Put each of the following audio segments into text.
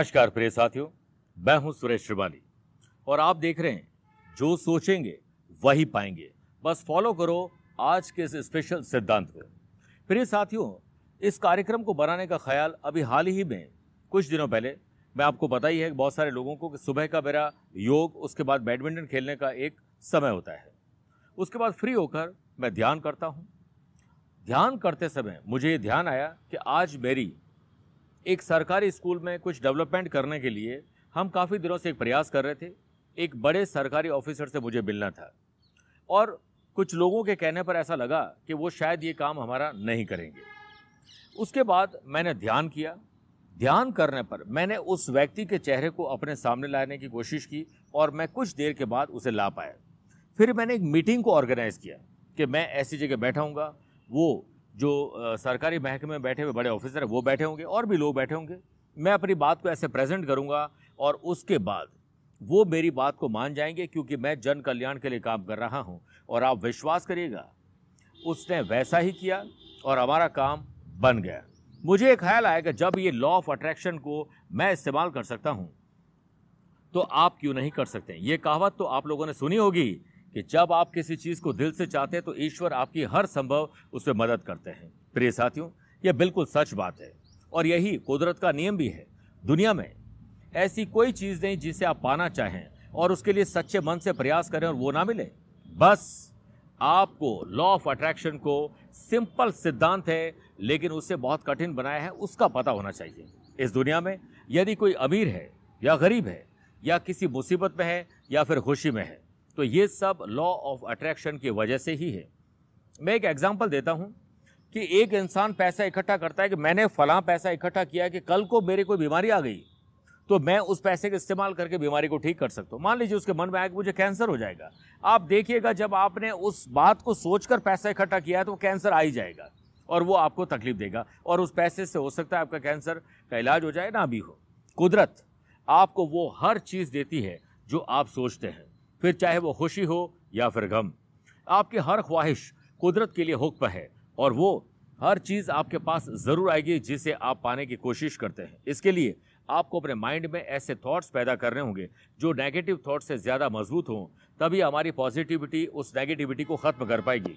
नमस्कार प्रिय साथियों, मैं हूँ सुरेश श्रिवाली। और आप देख रहे हैं, जो सोचेंगे वही पाएँगे। बस फॉलो करो आज के इस स्पेशल सिद्धांत को। प्रिय साथियों, इस कार्यक्रम को बनाने का ख्याल अभी हाल ही में, कुछ दिनों पहले, मैं आपको पता ही है बहुत सारे लोगों को कि सुबह का मेरा योग, उसके बाद बैडमिंटन खेलने का एक समय होता है। उसके बाद फ्री होकर मैं ध्यान करता हूँ। ध्यान करते समय मुझे ये ध्यान आया कि आज मेरी एक सरकारी स्कूल में कुछ डेवलपमेंट करने के लिए हम काफ़ी दिनों से एक प्रयास कर रहे थे। एक बड़े सरकारी ऑफिसर से मुझे मिलना था। और कुछ लोगों के कहने पर ऐसा लगा कि वो शायद ये काम हमारा नहीं करेंगे। उसके बाद मैंने ध्यान किया। ध्यान करने पर मैंने उस व्यक्ति के चेहरे को अपने सामने लाने की कोशिश की और मैं कुछ देर के बाद उसे ला पाया। फिर मैंने एक मीटिंग को ऑर्गेनाइज किया कि मैं ऐसी जगह बैठा हूँ वो जो सरकारी महकमे में बैठे हुए बड़े ऑफिसर हैं, वो बैठे होंगे और भी लोग बैठे होंगे। मैं अपनी बात को ऐसे प्रेजेंट करूँगा और उसके बाद वो मेरी बात को मान जाएँगे क्योंकि मैं जन कल्याण के लिए काम कर रहा हूँ। और आप विश्वास करिएगा, उसने वैसा ही किया और हमारा काम बन गया। मुझे ख्याल आया कि जब ये लॉ ऑफ़ अट्रैक्शन को मैं इस्तेमाल कर सकता हूँ तो आप क्यों नहीं कर सकते? ये कहावत तो आप लोगों ने सुनी होगी कि जब आप किसी चीज़ को दिल से चाहते हैं तो ईश्वर आपकी हर संभव उसमें मदद करते हैं। प्रिय साथियों, यह बिल्कुल सच बात है और यही कुदरत का नियम भी है। दुनिया में ऐसी कोई चीज़ नहीं जिसे आप पाना चाहें और उसके लिए सच्चे मन से प्रयास करें और वो ना मिले। बस आपको लॉ ऑफ़ अट्रैक्शन को सिंपल सिद्धांत है, लेकिन उसे बहुत कठिन बनाया है, उसका पता होना चाहिए। इस दुनिया में यदि कोई अमीर है या गरीब है या किसी मुसीबत में है या फिर खुशी में है तो ये सब लॉ ऑफ़ अट्रैक्शन की वजह से ही है। मैं एक एग्जांपल देता हूँ कि एक इंसान पैसा इकट्ठा करता है कि मैंने फलां पैसा इकट्ठा किया है कि कल को मेरे कोई बीमारी आ गई तो मैं उस पैसे का इस्तेमाल करके बीमारी को ठीक कर सकता हूँ। मान लीजिए उसके मन में आया कि मुझे कैंसर हो जाएगा। आप देखिएगा, जब आपने उस बात को सोचकर पैसा इकट्ठा किया है तो कैंसर आ ही जाएगा और वो आपको तकलीफ़ देगा और उस पैसे से हो सकता है आपका कैंसर का इलाज हो जाए, ना भी हो। कुदरत आपको वो हर चीज़ देती है जो आप सोचते हैं। फिर चाहे वो खुशी हो या फिर गम, आपकी हर ख्वाहिश कुदरत के लिए हुक्म है और वो हर चीज़ आपके पास ज़रूर आएगी जिसे आप पाने की कोशिश करते हैं। इसके लिए आपको अपने माइंड में ऐसे थॉट्स पैदा करने होंगे जो नेगेटिव थॉट्स से ज़्यादा मज़बूत हों, तभी हमारी पॉजिटिविटी उस नेगेटिविटी को ख़त्म कर पाएगी।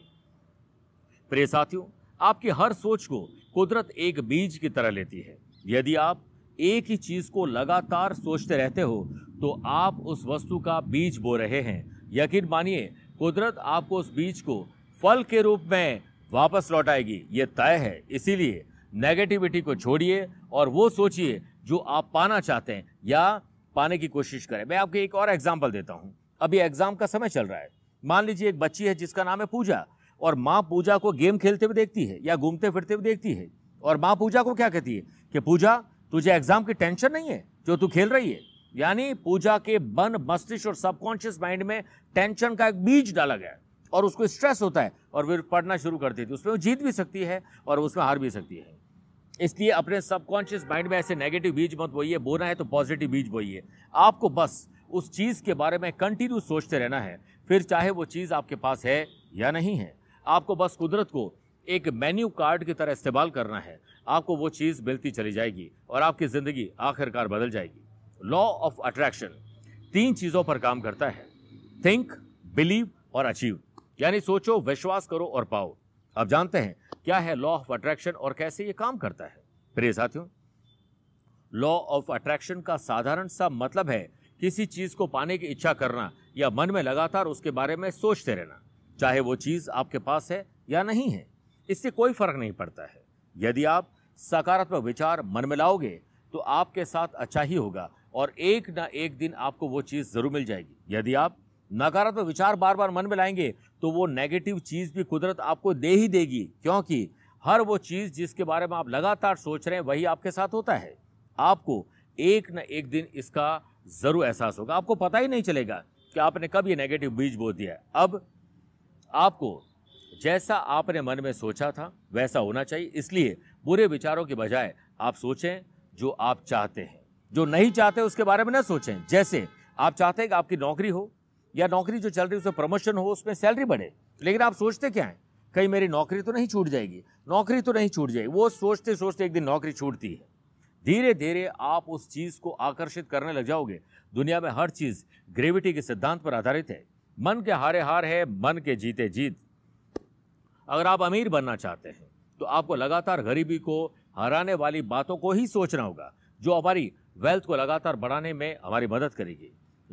प्रिय साथियों, आपकी हर सोच को कुदरत एक बीज की तरह लेती है। यदि आप एक ही चीज़ को लगातार सोचते रहते हो तो आप उस वस्तु का बीज बो रहे हैं। यकीन मानिए, कुदरत आपको उस बीज को फल के रूप में वापस लौटाएगी। ये तय है। इसीलिए नेगेटिविटी को छोड़िए और वो सोचिए जो आप पाना चाहते हैं या पाने की कोशिश करें। मैं आपको एक और एग्ज़ाम्पल देता हूँ। अभी एग्ज़ाम का समय चल रहा है। मान लीजिए एक बच्ची है जिसका नाम है पूजा और माँ पूजा को गेम खेलते हुए देखती है या घूमते फिरते हुए देखती है। और माँ पूजा को क्या कहती है कि पूजा तुझे एग्ज़ाम की टेंशन नहीं है, जो तू खेल रही है? यानी पूजा के मन, मस्तिष्क और सबकॉन्शियस माइंड में टेंशन का एक बीज डाला गया है और उसको स्ट्रेस होता है और फिर पढ़ना शुरू करती थी उसमें वो जीत भी सकती है और उसमें हार भी सकती है। इसलिए अपने सबकॉन्शियस माइंड में ऐसे नेगेटिव बीज मत बोइए बोना है तो पॉजिटिव बीज बोइए। आपको बस उस चीज़ के बारे में कंटिन्यू सोचते रहना है, फिर चाहे वो चीज़ आपके पास है या नहीं है। आपको बस कुदरत को एक मेन्यू कार्ड की तरह इस्तेमाल करना है। आपको वो चीज़ मिलती चली जाएगी और आपकी ज़िंदगी आखिरकार बदल जाएगी। लॉ ऑफ़ अट्रैक्शन तीन चीज़ों पर काम करता है। थिंक बिलीव और अचीव यानी सोचो, विश्वास करो और पाओ। अब जानते हैं क्या है लॉ ऑफ़ अट्रैक्शन और कैसे ये काम करता है? प्रिय साथियों लॉ ऑफ़ अट्रैक्शन का साधारण सा मतलब है किसी चीज़ को पाने की इच्छा करना या मन में लगातार उसके बारे में सोचते रहना, चाहे वो चीज़ आपके पास है या नहीं है। इससे कोई फ़र्क नहीं पड़ता है। यदि आप सकारात्मक विचार मन में लाओगे तो आपके साथ अच्छा ही होगा और एक ना एक दिन आपको वो चीज़ ज़रूर मिल जाएगी। यदि आप नकारात्मक विचार बार बार मन में लाएँगे तो वो नेगेटिव चीज़ भी कुदरत आपको दे ही देगी। क्योंकि हर वो चीज़ जिसके बारे में आप लगातार सोच रहे हैं, वही आपके साथ होता है। आपको एक न एक दिन इसका ज़रूर एहसास होगा। आपको पता ही नहीं चलेगा कि आपने कब ये नेगेटिव बीज बो दिया है। अब आपको जैसा आपने मन में सोचा था, वैसा होना चाहिए। इसलिए बुरे विचारों के बजाय आप सोचें जो आप चाहते हैं। जो नहीं चाहते उसके बारे में ना सोचें। जैसे आप चाहते हैं कि आपकी नौकरी हो, या नौकरी जो चल रही है, उसमें प्रमोशन हो, उसमें सैलरी बढ़े। लेकिन आप सोचते क्या है? कहीं मेरी नौकरी तो नहीं छूट जाएगी। नौकरी तो नहीं छूट जाएगी। वो सोचते सोचते एक दिन नौकरी छूटती है। धीरे धीरे आप उस चीज़ को आकर्षित करने लग जाओगे। दुनिया में हर चीज़ ग्रेविटी के सिद्धांत पर आधारित है। मन के हारे हार है, मन के जीते जीत। अगर आप अमीर बनना चाहते हैं तो आपको लगातार गरीबी को, हराने वाली बातों को ही सोचना होगा, जो हमारी वेल्थ को लगातार बढ़ाने में हमारी मदद करेगी।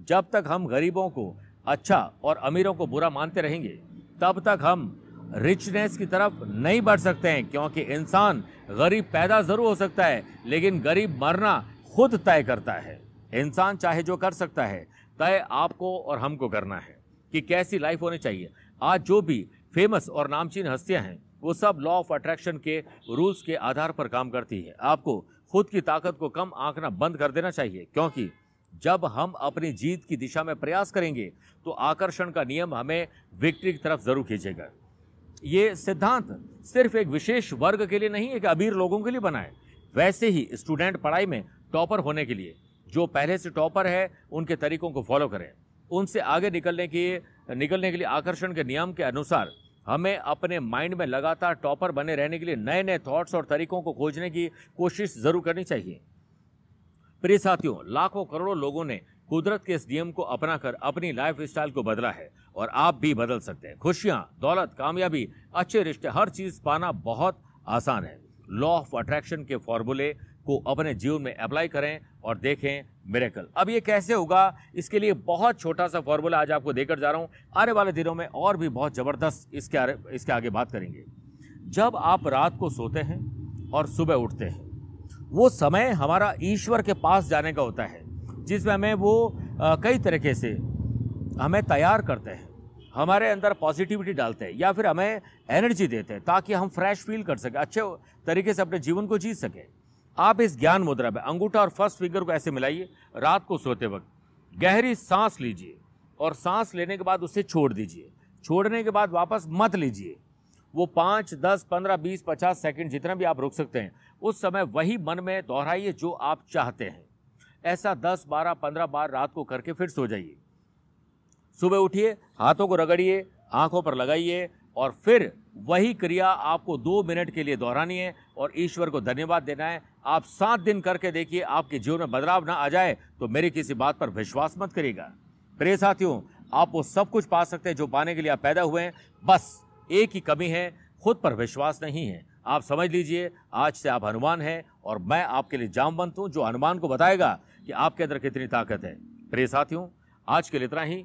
जब तक हम गरीबों को अच्छा और अमीरों को बुरा मानते रहेंगे, तब तक हम रिचनेस की तरफ़ नहीं बढ़ सकते हैं, क्योंकि इंसान गरीब पैदा ज़रूर हो सकता है, लेकिन गरीब मरना खुद तय करता है। इंसान चाहे जो कर सकता है, तय आपको और हमको करना है कि कैसी लाइफ होनी चाहिए। आज जो भी फ़ेमस और नामचीन हस्तियाँ हैं। वो सब लॉ ऑफ़ अट्रैक्शन के रूल्स के आधार पर काम करती है। आपको खुद की ताकत को कम आंकना बंद कर देना चाहिए, क्योंकि जब हम अपनी जीत की दिशा में प्रयास करेंगे तो आकर्षण का नियम हमें विक्ट्री की तरफ़ ज़रूर खींचेगा। ये सिद्धांत सिर्फ़ एक विशेष वर्ग के लिए नहीं है कि अमीर लोगों के लिए बना है। वैसे ही स्टूडेंट पढ़ाई में टॉपर होने के लिए, जो पहले से टॉपर है, उनके तरीकों को फॉलो करें। उनसे आगे निकलने की निकलने के लिए आकर्षण के नियम के अनुसार हमें अपने माइंड में लगातार टॉपर बने रहने के लिए नए नए थॉट्स और तरीकों को खोजने की कोशिश ज़रूर करनी चाहिए। प्रिय साथियों, लाखों करोड़ों लोगों ने कुदरत के इस नियम को अपनाकर अपनी लाइफ स्टाइल को बदला है और आप भी बदल सकते हैं। खुशियाँ, दौलत, कामयाबी, अच्छे रिश्ते, हर चीज़ पाना बहुत आसान है। लॉ ऑफ़ अट्रैक्शन के फॉर्मूले को अपने जीवन में अप्लाई करें और देखें मेरेकल अब ये कैसे होगा? इसके लिए बहुत छोटा सा फॉर्मूला आज आपको देकर जा रहा हूँ। आने वाले दिनों में और भी बहुत ज़बरदस्त इसके इसके आगे बात करेंगे। जब आप रात को सोते हैं और सुबह उठते हैं, वो समय हमारा ईश्वर के पास जाने का होता है, जिसमें हमें वो कई तरीके से हमें तैयार करते हैं। हमारे अंदर पॉजिटिविटी डालते हैं या फिर हमें एनर्जी देते हैं ताकि हम फ्रेश फील कर सकें, अच्छे तरीके से अपने जीवन को जी सकें। आप इस ज्ञान मुद्रा में अंगूठा और फ़र्स्ट फिंगर को ऐसे मिलाइए, रात को सोते वक्त गहरी सांस लीजिए और सांस लेने के बाद उसे छोड़ दीजिए। छोड़ने के बाद वापस मत लीजिए। वो पाँच, दस, पंद्रह, बीस, पचास सेकंड जितना भी आप रुक सकते हैं, उस समय वही मन में दोहराइए जो आप चाहते हैं। ऐसा दस, बारह, पंद्रह बार रात को करके फिर सो जाइए। सुबह उठिए, हाथों को रगड़िए, आँखों पर लगाइए और फिर वही क्रिया आपको दो मिनट के लिए दोहरानी है और ईश्वर को धन्यवाद देना है। आप सात दिन करके देखिए, आपके जीवन में बदलाव ना आ जाए तो मेरी किसी बात पर विश्वास मत करिएगा। प्रिय साथियों, आप वो सब कुछ पा सकते हैं जो पाने के लिए आप पैदा हुए हैं। बस एक ही कमी है, खुद पर विश्वास नहीं है। आप समझ लीजिए, आज से आप हनुमान हैं और मैं आपके लिए जामवंत हूँ, जो हनुमान को बताएगा कि आपके अंदर कितनी ताकत है। प्रिय साथियों, आज के लिए इतना ही।